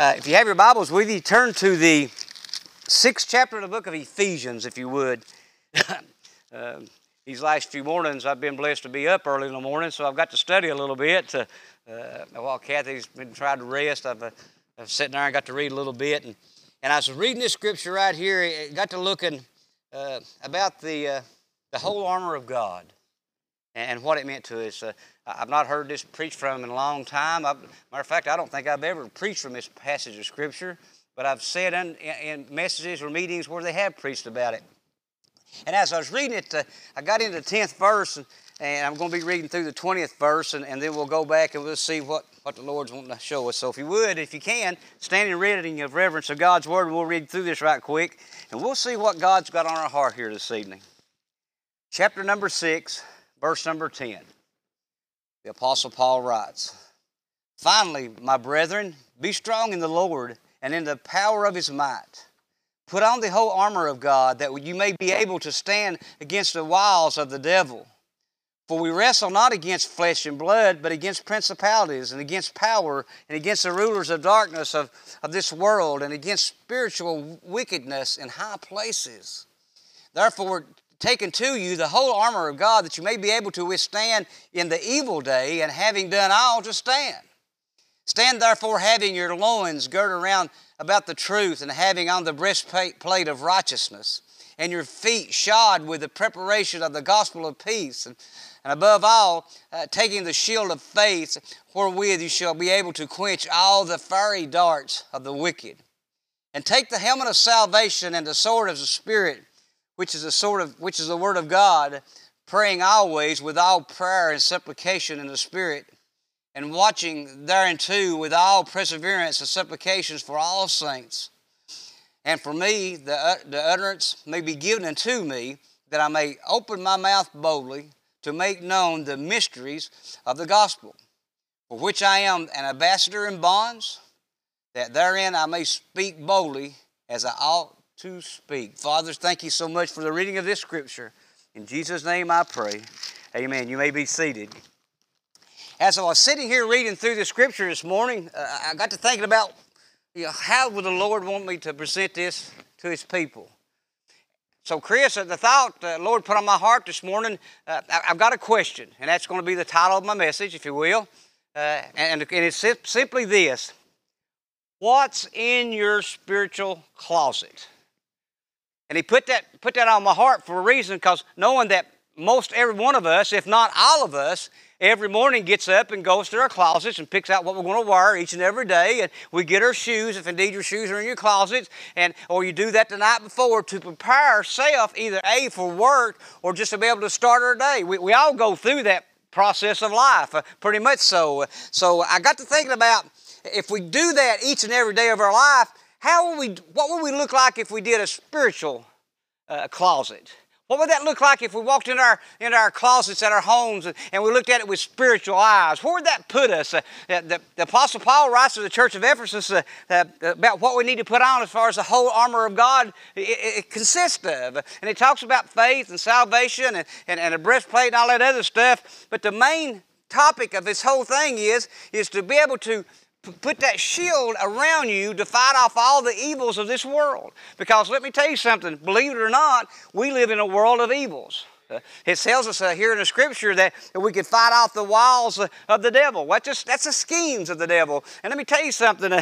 if you have your Bibles with you, turn to the sixth chapter of the book of Ephesians, if you would. uh, these last few mornings, I've been blessed to be up early in the morning, so I've got to study a little bit. Uh, while Kathy's been trying to rest, I've, uh, I've sat there and got to read a little bit. And, and I was reading this scripture right here, it got to looking uh, about the, uh, the whole armor of God and what it meant to us. I've not heard this preached from in a long time. I've, matter of fact, I don't think I've ever preached from this passage of Scripture, but I've said in, in messages or meetings where they have preached about it. And as I was reading it, uh, I got into the 10th verse, and, and, I'm going to be reading through the 20th verse, and, and, then we'll go back and we'll see what, what the Lord's wanting to show us. So if you would, if you can, stand and read it in of reverence of God's Word, we'll read through this right quick, and we'll see what God's got on our heart here this evening. Chapter number 6, verse number 10. The Apostle Paul writes Finally, my brethren, be strong in the Lord and in the power of his might. Put on the whole armor of God that you may be able to stand against the wiles of the devil. For we wrestle not against flesh and blood, but against principalities and against power and against the rulers of darkness of, of this world and against spiritual wickedness in high places. Therefore, taken to you the whole armor of God that you may be able to withstand in the evil day, and having done all to stand. Stand therefore, having your loins girt around about the truth, and having on the breastplate of righteousness, and your feet shod with the preparation of the gospel of peace. And, and above all, uh, taking the shield of faith, wherewith you shall be able to quench all the fiery darts of the wicked. And take the helmet of salvation and the sword of the Spirit which is a sort of which is the word of God, praying always with all prayer and supplication in the Spirit, and watching thereunto with all perseverance and supplications for all saints. And for me, the, the utterance may be given unto me, that I may open my mouth boldly to make known the mysteries of the gospel, for which I am an ambassador in bonds, that therein I may speak boldly as I ought to speak. Fathers, thank you so much for the reading of this scripture. In Jesus' name I pray. Amen. You may be seated. As I was sitting here reading through the scripture this morning, uh, I got to thinking about you know, how would the Lord want me to present this to His people? So, Chris, uh, the thought the Lord put on my heart this morning, uh, I've got a question, and that's going to be the title of my message, if you will. Uh, and, and it's simply this What's in your spiritual closet? And he put that, put that on my heart for a reason because knowing that most every one of us, if not all of us, every morning gets up and goes to our closets and picks out what we're going to wear each and every day. And we get our shoes, if indeed your shoes are in your closets, and or you do that the night before to prepare ourselves either A, for work or just to be able to start our day. We, we all go through that process of life, uh, pretty much so. So I got to thinking about if we do that each and every day of our life, how would we, what would we look like if we did a spiritual uh, closet? What would that look like if we walked in our, in our closets at our homes and, and we looked at it with spiritual eyes? Where would that put us? Uh, the, the, Apostle Paul writes to the church of Ephesus uh, uh, about what we need to put on as far as the whole armor of God it, it consists of. And he talks about faith and salvation and, and, and a breastplate and all that other stuff. But the main topic of this whole thing is, is to be able to put that shield around you to fight off all the evils of this world. Because let me tell you something, believe it or not, we live in a world of evils. Uh, it tells us uh, here in the scripture that, we could fight off the wiles uh, of the devil. What just, that's the schemes of the devil. And let me tell you something.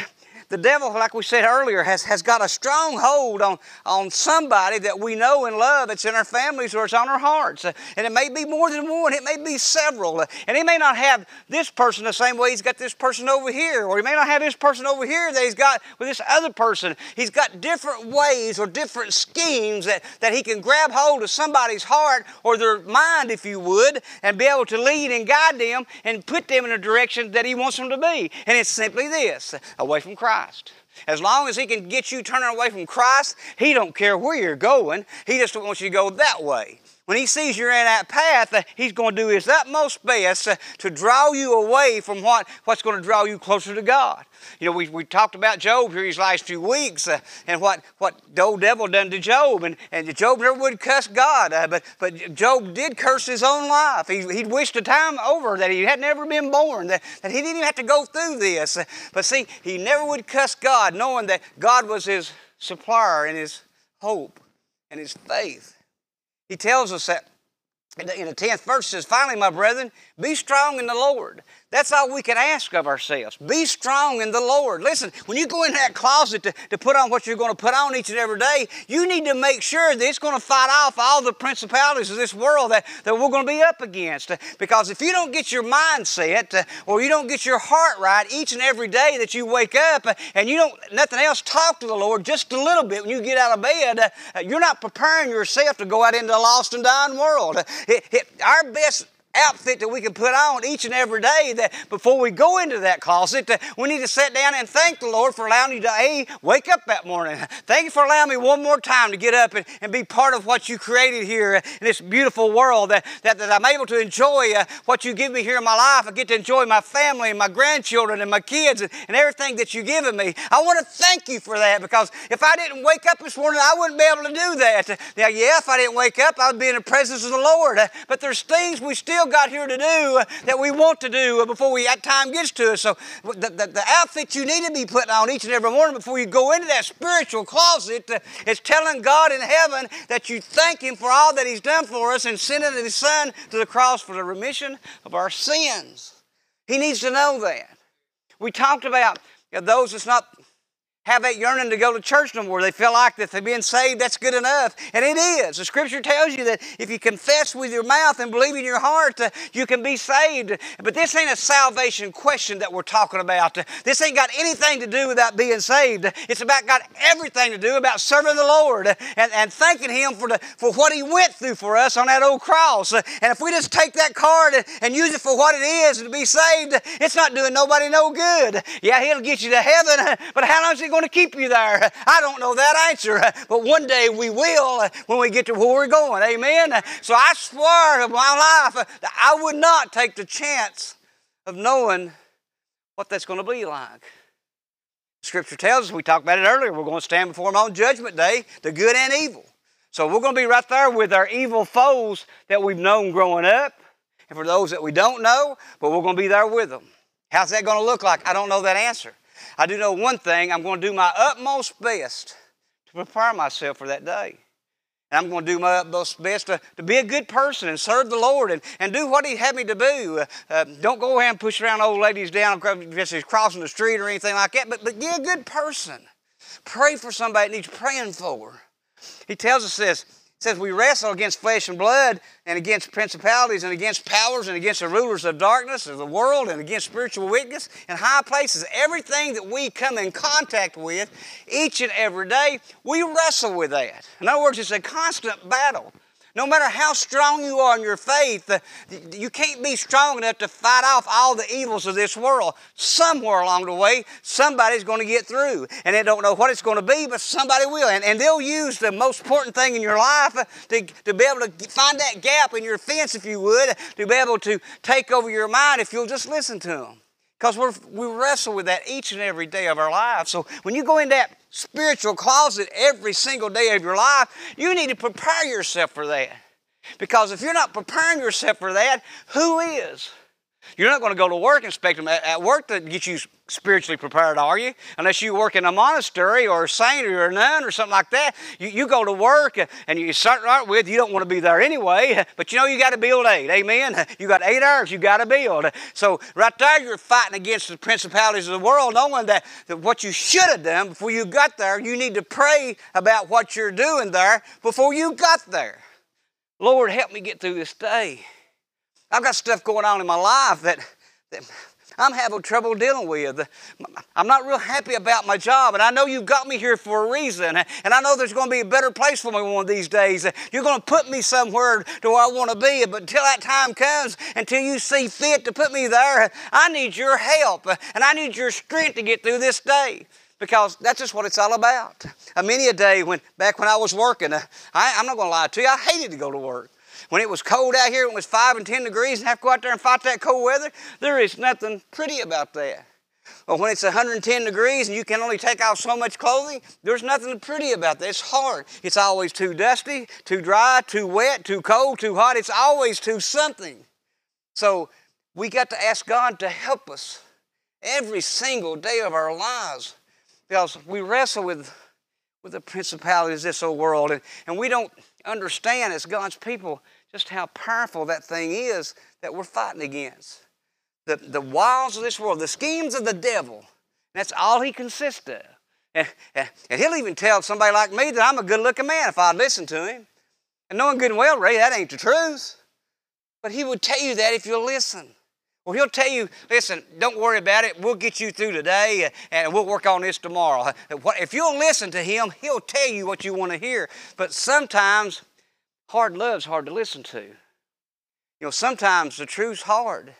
The devil, like we said earlier, has, has got a strong hold on, on somebody that we know and love. It's in our families or it's on our hearts. And it may be more than one, it may be several. And he may not have this person the same way he's got this person over here, or he may not have this person over here that he's got with this other person. He's got different ways or different schemes that, that he can grab hold of somebody's heart or their mind, if you would, and be able to lead and guide them and put them in a direction that he wants them to be. And it's simply this away from Christ. Christ. As long as he can get you turning away from Christ, he don't care where you're going. He just wants you to go that way. When he sees you're in that path, uh, he's going to do his utmost best uh, to draw you away from what, what's going to draw you closer to God. You know, we, we talked about Job here these last few weeks uh, and what, what the old devil done to Job. And, and Job never would cuss God, uh, but, but Job did curse his own life. He, he'd wished the time over that he had never been born, that, that he didn't even have to go through this. Uh, but see, he never would cuss God, knowing that God was his supplier and his hope and his faith. He tells us that in the 10th verse says, Finally, my brethren, be strong in the Lord. That's all we can ask of ourselves. Be strong in the Lord. Listen, when you go in that closet to, to put on what you're going to put on each and every day, you need to make sure that it's going to fight off all the principalities of this world that, that we're going to be up against. Because if you don't get your mindset uh, or you don't get your heart right each and every day that you wake up uh, and you don't, nothing else, talk to the Lord just a little bit when you get out of bed, uh, you're not preparing yourself to go out into a lost and dying world. It, it, our best outfit that we can put on each and every day that before we go into that closet, that we need to sit down and thank the Lord for allowing you to A, wake up that morning. Thank you for allowing me one more time to get up and, and be part of what you created here in this beautiful world, that, that, that I'm able to enjoy uh, what you give me here in my life. I get to enjoy my family and my grandchildren and my kids and, and everything that you've given me. I want to thank you for that because if I didn't wake up this morning, I wouldn't be able to do that. Now, yeah, if I didn't wake up, I would be in the presence of the Lord. But there's things we still still got here to do that we want to do before we that time gets to us. So the, the, the outfit you need to be putting on each and every morning before you go into that spiritual closet uh, is telling God in heaven that you thank Him for all that He's done for us and sending His Son to the cross for the remission of our sins. He needs to know that. We talked about those that's not have that yearning to go to church no more. They feel like that they've been saved, that's good enough. And it is. The scripture tells you that if you confess with your mouth and believe in your heart, uh, you can be saved. But this ain't a salvation question that we're talking about. This ain't got anything to do without being saved. It's about got everything to do about serving the Lord and, and thanking Him for, the, for what He went through for us on that old cross. And if we just take that card and, and use it for what it is to be saved, it's not doing nobody no good. Yeah, He'll get you to heaven, but how long is He going to keep you there? I don't know that answer, but one day we will uh, when we get to where we're going. Amen. So I swear of my life that I would not take the chance of knowing what that's going to be like. Scripture tells us, we talked about it earlier, we're going to stand before Him on Judgment Day, the good and evil. So we're going to be right there with our evil foes that we've known growing up, and for those that we don't know, but we're going to be there with them. How's that going to look like? I don't know that answer. I do know one thing I'm going to do my utmost best to prepare myself for that day. And I'm going to do my utmost best to, to be a good person and serve the Lord and, and do what He had me to do. Uh, uh, don't go ahead and push around old ladies down just crossing the street or anything like that, but, but be a good person. Pray for somebody that needs praying for. He tells us this says we wrestle against flesh and blood and against principalities and against powers and against the rulers of darkness of the world and against spiritual wickedness in high places. Everything that we come in contact with each and every day, we wrestle with that. In other words, it's a constant battle. No matter how strong you are in your faith, uh, you can't be strong enough to fight off all the evils of this world. Somewhere along the way, somebody's going to get through. And they don't know what it's going to be, but somebody will. And, and they'll use the most important thing in your life uh, to, to be able to find that gap in your fence, if you would, to be able to take over your mind if you'll just listen to them. Because we wrestle with that each and every day of our lives. So when you go in that spiritual closet every single day of your life, you need to prepare yourself for that. Because if you're not preparing yourself for that, who is? You're not going to go to work and expect them at work to get you spiritually prepared, are you? Unless you work in a monastery or a saint or a nun or something like that. You, you go to work uh, and you start right with, you don't want to be there anyway, uh, but you know you got to build eight. Amen? Uh, you got eight hours you got to build. So right there you're fighting against the principalities of the world, knowing that, that what you should have done before you got there, you need to pray about what you're doing there before you got there. Lord, help me get through this day. I've got stuff going on in my life that, that I'm having trouble dealing with. I'm not real happy about my job, and I know you've got me here for a reason, and I know there's going to be a better place for me one of these days. You're going to put me somewhere to where I want to be, but until that time comes, until you see fit to put me there, I need your help, and I need your strength to get through this day because that's just what it's all about. Many a day when back when I was working, I, am not going to lie to you, I hated to go to work. When it was cold out here, it was 5 and 10 degrees, and have to go out there and fight that cold weather, there is nothing pretty about that. Or when it's 110 degrees and you can only take off so much clothing, there's nothing pretty about that. It's hard. It's always too dusty, too dry, too wet, too cold, too hot. It's always too something. So we got to ask God to help us every single day of our lives because we wrestle with, with the principalities of this old world and, and we don't understand as God's people just how powerful that thing is that we're fighting against the, the wiles of this world, the schemes of the devil. That's all he consists of. And, and, he'll even tell somebody like me that I'm a good looking man if I listen to him. And knowing good and well, Ray, that ain't the truth. But he would tell you that if you'll listen. Well, he'll tell you, listen, don't worry about it. We'll get you through today uh, and we'll work on this tomorrow. Uh, if you'll listen to him, he'll tell you what you want to hear. But sometimes hard love's hard to listen to. You know, sometimes the truth's hard.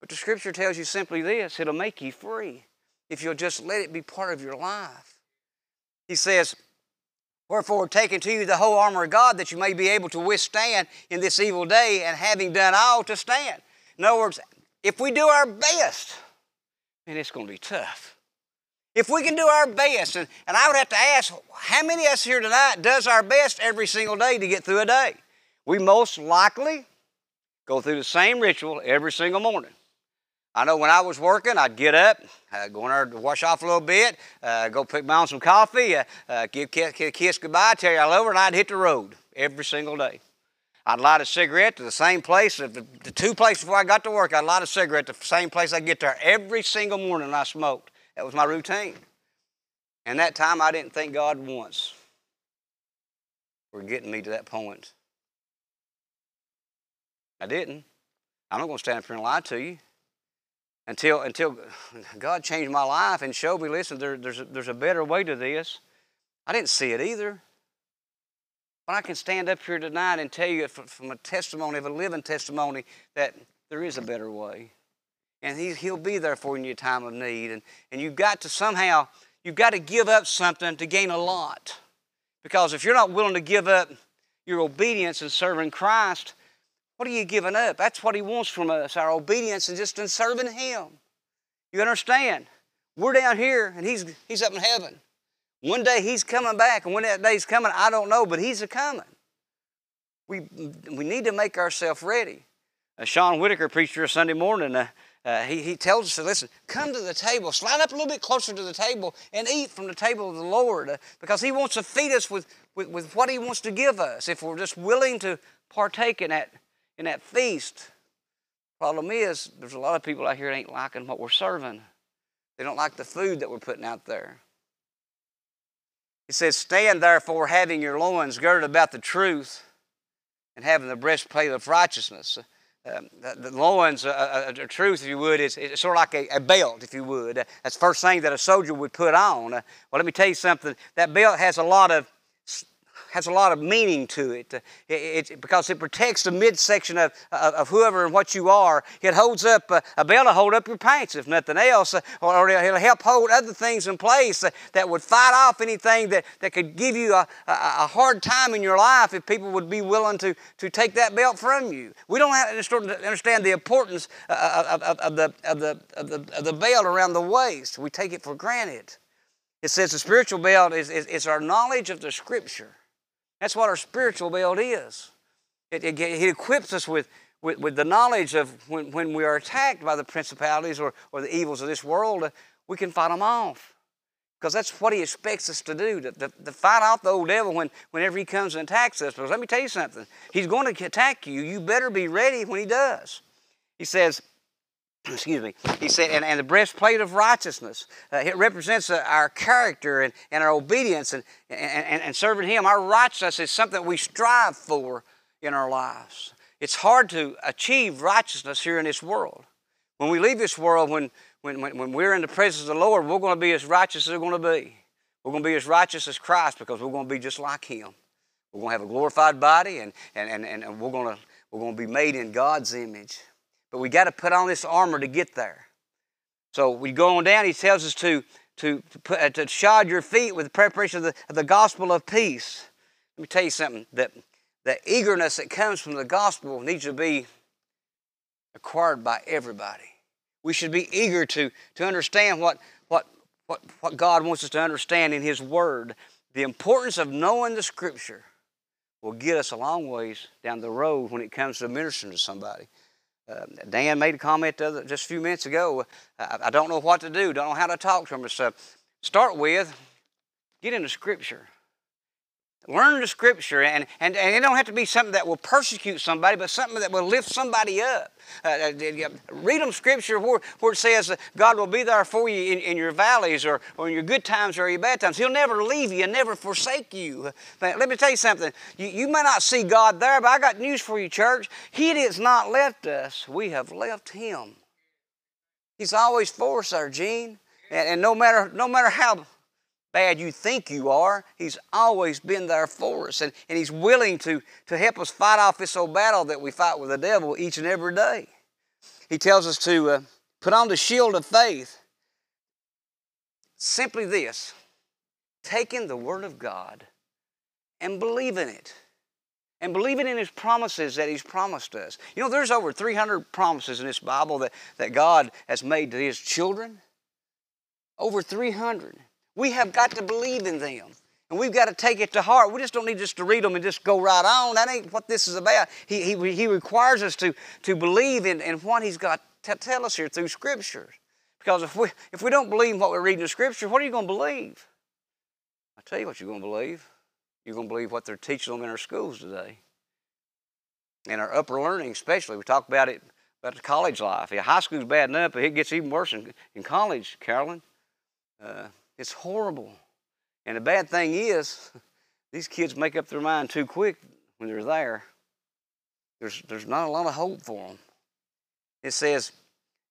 But the scripture tells you simply this it'll make you free if you'll just let it be part of your life. He says, Wherefore, taking to you the whole armor of God that you may be able to withstand in this evil day, and having done all to stand. In other words, if we do our best, and it's going to be tough. If we can do our best, and, and I would have to ask, how many of us here tonight does our best every single day to get through a day? We most likely go through the same ritual every single morning. I know when I was working, I'd get up, uh, go in there to wash off a little bit, uh, go pick my own some coffee, uh, uh give a kiss, kiss goodbye, tell you all over, and I'd hit the road every single day. I'd light a cigarette to the same place, the, the two places before I got to work, I'd light a cigarette the same place I'd get there every single morning I smoked. That was my routine. And that time I didn't thank God once for getting me to that point. I didn't. I'm not going to stand up here and lie to you until, until God changed my life and showed me, listen, there, there's, a, there's a better way to this. I didn't see it either. But I can stand up here tonight and tell you from a testimony of a living testimony that there is a better way. And he, He'll be there for you in your time of need. And, and you've got to somehow, you've got to give up something to gain a lot. Because if you're not willing to give up your obedience in serving Christ, what are you giving up? That's what He wants from us our obedience and just in serving Him. You understand? We're down here and He's, he's up in heaven. One day He's coming back, and when that day's coming, I don't know, but He's a coming. We, we need to make ourselves ready. Uh, Sean Whitaker preached here Sunday morning. Uh, uh, he, he tells us to listen, come to the table, slide up a little bit closer to the table, and eat from the table of the Lord uh, because He wants to feed us with, with, with what He wants to give us if we're just willing to partake in that in that feast. Problem is, there's a lot of people out here that ain't liking what we're serving. They don't like the food that we're putting out there. It says, Stand therefore, having your loins girded about the truth, and having the breastplate of righteousness. Um, the, the, loins, uh, uh, uh truth, if you would, is, is sort of like a, a, belt, if you would. Uh, that's the first thing that a soldier would put on. Uh, well, let me tell you something. That belt has a lot of has a lot of meaning to it, it, it because it protects the midsection of, of, of, whoever and what you are. It holds up, uh, a belt to hold up your pants, if nothing else, uh, or, or, it'll help hold other things in place uh, that would fight off anything that, that could give you a, a, a, hard time in your life if people would be willing to, to take that belt from you. We don't have to understand the importance of, of, of, the, of, the, of, the, of the belt around the waist. We take it for granted. It says the spiritual belt is, is, is our knowledge of the Scripture. That's what our spiritual belt is. It, it, it equips us with, with, with, the knowledge of when, when we are attacked by the principalities or, or the evils of this world, uh, we can fight them off. Because that's what he expects us to do, to, to, to, fight off the old devil when, whenever he comes and attacks us. Because let me tell you something, he's going to attack you. You better be ready when he does. He says, excuse me, he said, and, and the breastplate of righteousness. Uh, it represents uh, our character and, and our obedience and, and, and serving Him. Our righteousness is something we strive for in our lives. It's hard to achieve righteousness here in this world. When we leave this world, when, when, when, when we're in the presence of the Lord, we're going to be as righteous as we're going to be. We're going to be as righteous as Christ because we're going to be just like Him. We're going to have a glorified body and, and, and, and we're, going to, we're going to be made in God's image. But we got to put on this armor to get there. So we go on down, he tells us to, to, put, uh, to shod your feet with the preparation of the, of the gospel of peace. Let me tell you something that the eagerness that comes from the gospel needs to be acquired by everybody. We should be eager to, to understand what, what, what, what God wants us to understand in His Word. The importance of knowing the Scripture will get us a long ways down the road when it comes to ministering to somebody. Uh, Dan made a comment other, just a few minutes ago. I, I, don't know what to do, don't know how to talk to them. So start with get into Scripture. Learn the scripture, and, and, and it don't have to be something that will persecute somebody, but something that will lift somebody up. Uh, uh read them scripture where, where it says God will be there for you in, in your valleys or, or in your good times or your bad times. He'll never leave you and never forsake you. But let me tell you something. You, you may not see God there, but I got news for you, church. He has not left us, we have left Him. He's always for us, our Gene. And, and no matter no matter how bad you think you are, He's always been there for us. And, and He's willing to, to help us fight off this old battle that we fight with the devil each and every day. He tells us to uh, put on the shield of faith. Simply this taking the Word of God and believing it. And believing in His promises that He's promised us. You know, there's over 300 promises in this Bible that, that God has made to His children. Over 300. We have got to believe in them. And we've got to take it to heart. We just don't need just to read them and just go right on. That ain't what this is about. He, he, he requires us to, to believe in, in what He's got to tell us here through Scriptures. Because if we, if we don't believe what we're reading in Scripture, what are you going to believe? i tell you what you're going to believe. You're going to believe what they're teaching them in our schools today. In our upper learning, especially. We talk about it about the college life. Yeah, high school's bad enough, but it gets even worse in, in college, Carolyn. Uh, it's horrible. And the bad thing is, these kids make up their mind too quick when they're there. There's, there's not a lot of hope for them. It says,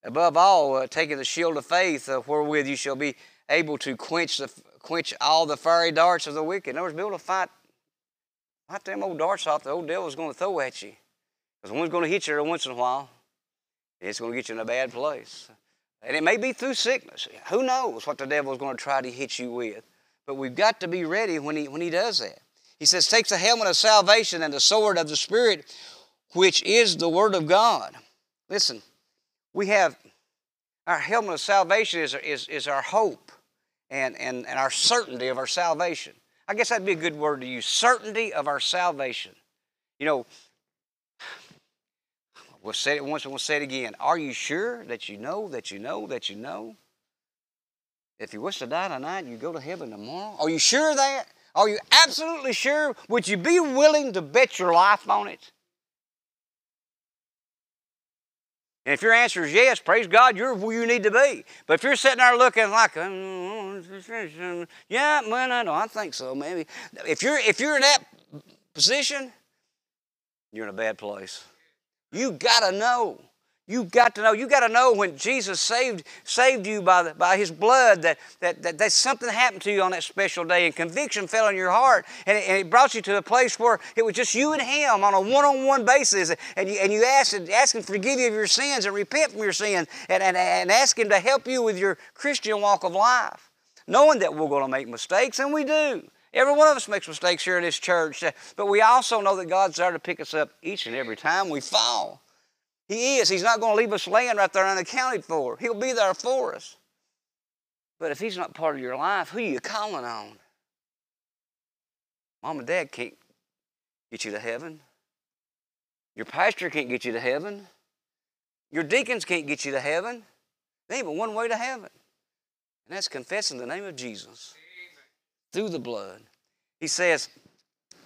above all, uh, taking the shield of faith, uh, wherewith you shall be able to quench, the, quench all the fiery darts of the wicked. In other words, be able to fight, fight them old darts off the old devil's going to throw at you. Because one's going to hit you every once in a while. It's going to get you in a bad place. And it may be through sickness. Who knows what the devil is going to try to hit you with. But we've got to be ready when he, when he does that. He says, takes the helmet of salvation and the sword of the Spirit, which is the Word of God. Listen, we have our helmet of salvation is, is, is our hope and, and, and our certainty of our salvation. I guess that'd be a good word to use certainty of our salvation. You know, We'll say it once and we'll say it again. Are you sure that you know that you know that you know? If you wish to die tonight, you go to heaven tomorrow. Are you sure of that? Are you absolutely sure? Would you be willing to bet your life on it? And if your answer is yes, praise God, you're where you need to be. But if you're sitting there looking like, mm, mm, mm, mm yeah, well, I know, I think so, maybe. If you're if you're in that position, you're in a bad place. You got to know. You got to know. You got to know when Jesus saved saved you by, the, by His blood that, that, that, that something happened to you on that special day and conviction fell on your heart and it, and it brought you to a place where it was just you and Him on a one-on-one basis and you, and you asked, asked Him to forgive you of your sins and repent from your sins and, and, and ask Him to help you with your Christian walk of life, knowing that we're going to make mistakes and we do. Every one of us makes mistakes here in this church, uh, but we also know that God's there to pick us up each and every time we fall. He is. He's not going to leave us laying right there unaccounted for. He'll be there for us. But if He's not part of your life, who are you calling on? Mom and Dad can't get you to heaven. Your pastor can't get you to heaven. Your deacons can't get you to heaven. There ain't but one way to heaven, and that's confessing the name of Jesus through the blood. He says,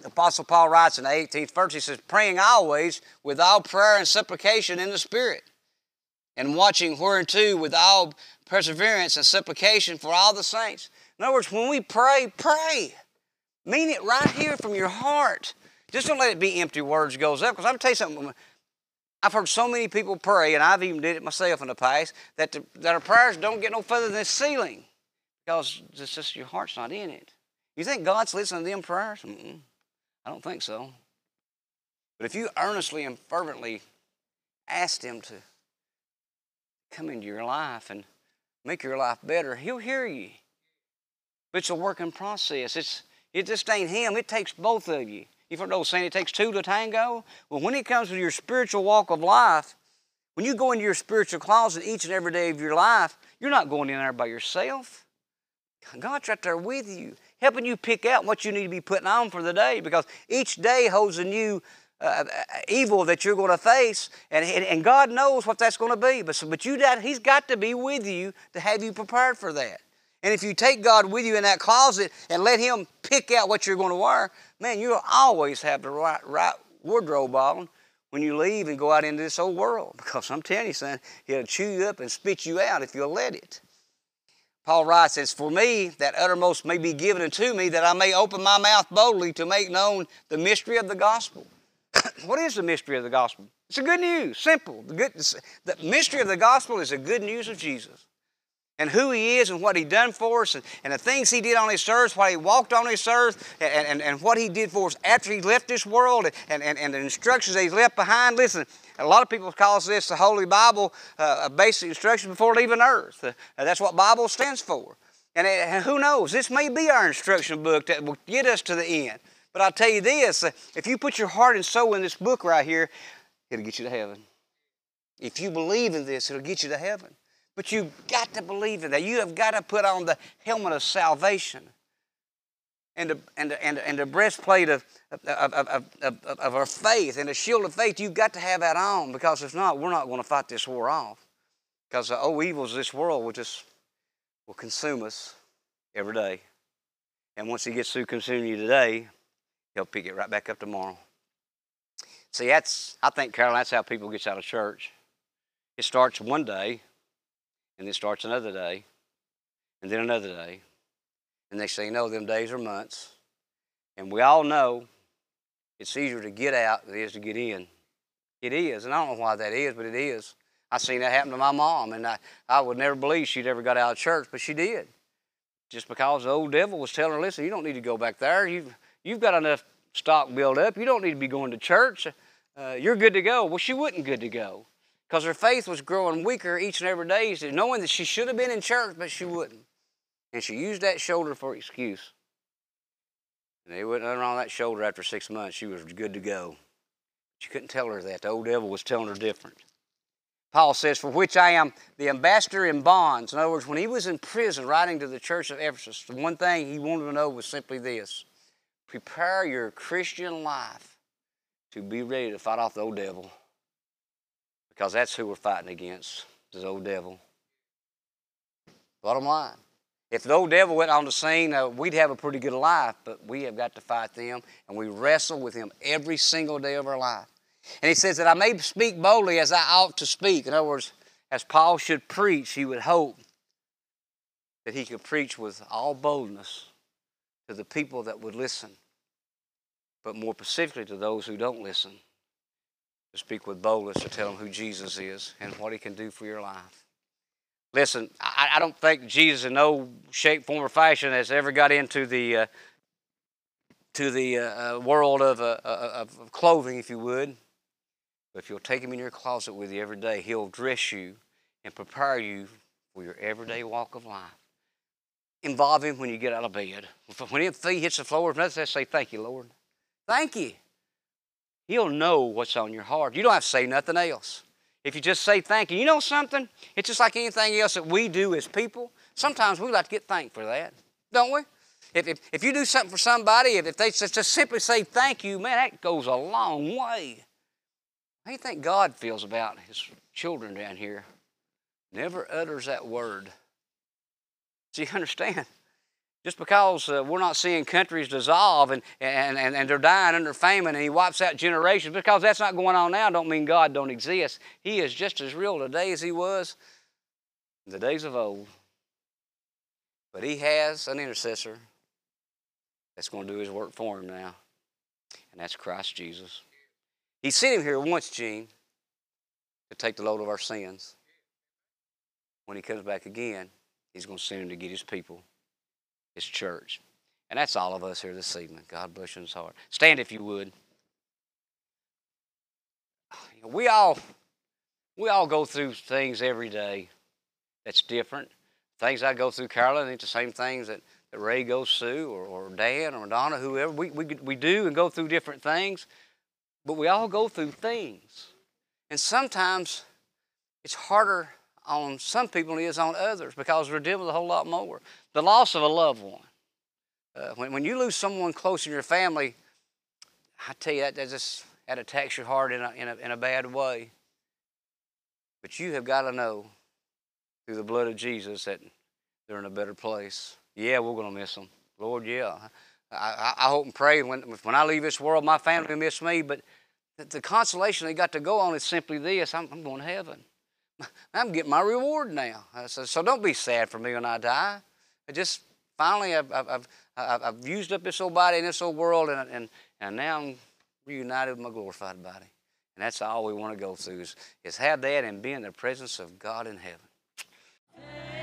the Apostle Paul writes in the 18th verse, he says, praying always with all prayer and supplication in the Spirit, and watching whereunto with all perseverance and supplication for all the saints. In other words, when we pray, pray. Mean it right here from your heart. Just don't let it be empty words goes up. Because I'm tell you something. I've heard so many people pray, and I've even did it myself in the past, that, the, that our prayers don't get no further than the ceiling because it's just your heart's not in it. You think God's listening to them prayers? Mm-mm. I don't think so. But if you earnestly and fervently ask Him to come into your life and make your life better, He'll hear you. But it's a working process. It's, it just ain't Him, it takes both of you. You've heard those saying it takes two to tango? Well, when it comes to your spiritual walk of life, when you go into your spiritual closet each and every day of your life, you're not going in there by yourself. God's right there with you, helping you pick out what you need to be putting on for the day because each day holds a new uh, uh evil that you're going to face, and, and God knows what that's going to be. But, but you, He's got to be with you to have you prepared for that. And if you take God with you in that closet and let Him pick out what you're going to wear, man, you'll always have the right, right wardrobe on when you leave and go out into this old world. Because I'm telling you, son, He'll chew you up and spit you out if you'll let it. Paul writes, As for me, that uttermost may be given unto me, that I may open my mouth boldly to make known the mystery of the gospel. what is the mystery of the gospel? It's a good news, simple. The, good, the mystery of the gospel is the good news of Jesus and who he is and what he done for us and, and the things he did on this earth, why he walked on this earth, and, and, and what he did for us after he left this world and, and, and the instructions that he left behind. Listen, a lot of people call this the Holy Bible, uh, basic instruction before leaving earth. Uh, that's what Bible stands for. And, it, and, who knows, this may be our instruction book that will get us to the end. But I'll tell you this, uh, if you put your heart and soul in this book right here, it'll get you to heaven. If you believe in this, it'll get you to heaven. But you've got to believe in that. You have got to put on the helmet of salvation and the, and the, and the, and the breastplate of, of, of, of, of our faith and the shield of faith. You've got to have that on because if not, we're not going to fight this war off. Because the oh evils of this world will just will consume us every day. And once he gets through consuming you today, he'll pick it right back up tomorrow. See, that's I think, Carol, that's how people get out of church. It starts one day and then starts another day, and then another day. And next thing you know, them days are months. And we all know it's easier to get out than it is to get in. It is, and I don't know why that is, but it is. I seen that happen to my mom, and I, I would never believe she'd ever got out of church, but she did. Just because the old devil was telling her, listen, you don't need to go back there. You've, you've got enough stock built up. You don't need to be going to church. Uh, you're good to go. Well, she wasn't good to go because her faith was growing weaker each and every day, knowing that she should have been in church, but she wouldn't. And she used that shoulder for excuse. And they wouldn't nothing that shoulder after six months. She was good to go. She couldn't tell her that. The old devil was telling her different. Paul says, For which I am the ambassador in bonds. In other words, when he was in prison writing to the church of Ephesus, the one thing he wanted to know was simply this prepare your Christian life to be ready to fight off the old devil because that's who we're fighting against, this old devil. Bottom line. If the old devil went on the scene, uh, we'd have a pretty good life, but we have got to fight them, and we wrestle with him every single day of our life. And he says that I may speak boldly as I ought to speak. In other words, as Paul should preach, he would hope that he could preach with all boldness to the people that would listen, but more specifically to those who don't listen to speak with boldness to tell them who Jesus is and what he can do for your life. Listen, I, I don't think Jesus in no shape, form, or fashion has ever got into the uh, to the uh, uh world of, uh, uh, of clothing, if you would. But if you'll take him in your closet with you every day, he'll dress you and prepare you for your everyday walk of life. Involve him when you get out of bed. When feet hits the floor, nothing say, thank you, Lord. Thank you. He'll know what's on your heart. You don't have to say nothing else. If you just say thank you, you know something? It's just like anything else that we do as people. Sometimes we like to get thanked for that, don't we? If, if, if you do something for somebody, if, if they just, just simply say thank you, man, that goes a long way. How do you think God feels about his children down here? Never utters that word. Do you understand? Just because uh, we're not seeing countries dissolve and, and, and, and they're dying under famine and he wipes out generations, because that's not going on now, don't mean God don't exist. He is just as real today as he was in the days of old. But he has an intercessor that's going to do his work for him now, and that's Christ Jesus. He sent him here once, Gene, to take the load of our sins. When he comes back again, he's going to send him to get his people. His church. And that's all of us here this evening. God bless his heart. Stand if you would. We all we all go through things every day that's different. Things I go through, Carolyn, ain't the same things that, that Ray goes through, or, or Dan, or Donna, whoever. We, we, we do and go through different things, but we all go through things. And sometimes it's harder on some people than it is on others because we're dealing with a whole lot more. The loss of a loved one. Uh, when, when you lose someone close in your family, I tell you, that, that just that attacks your heart in a, in, a, in a bad way. But you have got to know through the blood of Jesus that they're in a better place. Yeah, we're going to miss them. Lord, yeah. I, I, hope and pray when, when I leave this world, my family will miss me, but the, the consolation they got to go on is simply this I'm, I'm going to heaven. I'm getting my reward now. I So, so don't be sad for me when I die. I just finally, I've, I've, I've, I've used up this old body in this old world, and, and, and now I'm reunited with my glorified body. And that's all we want to go through is, is have that and be in the presence of God in heaven.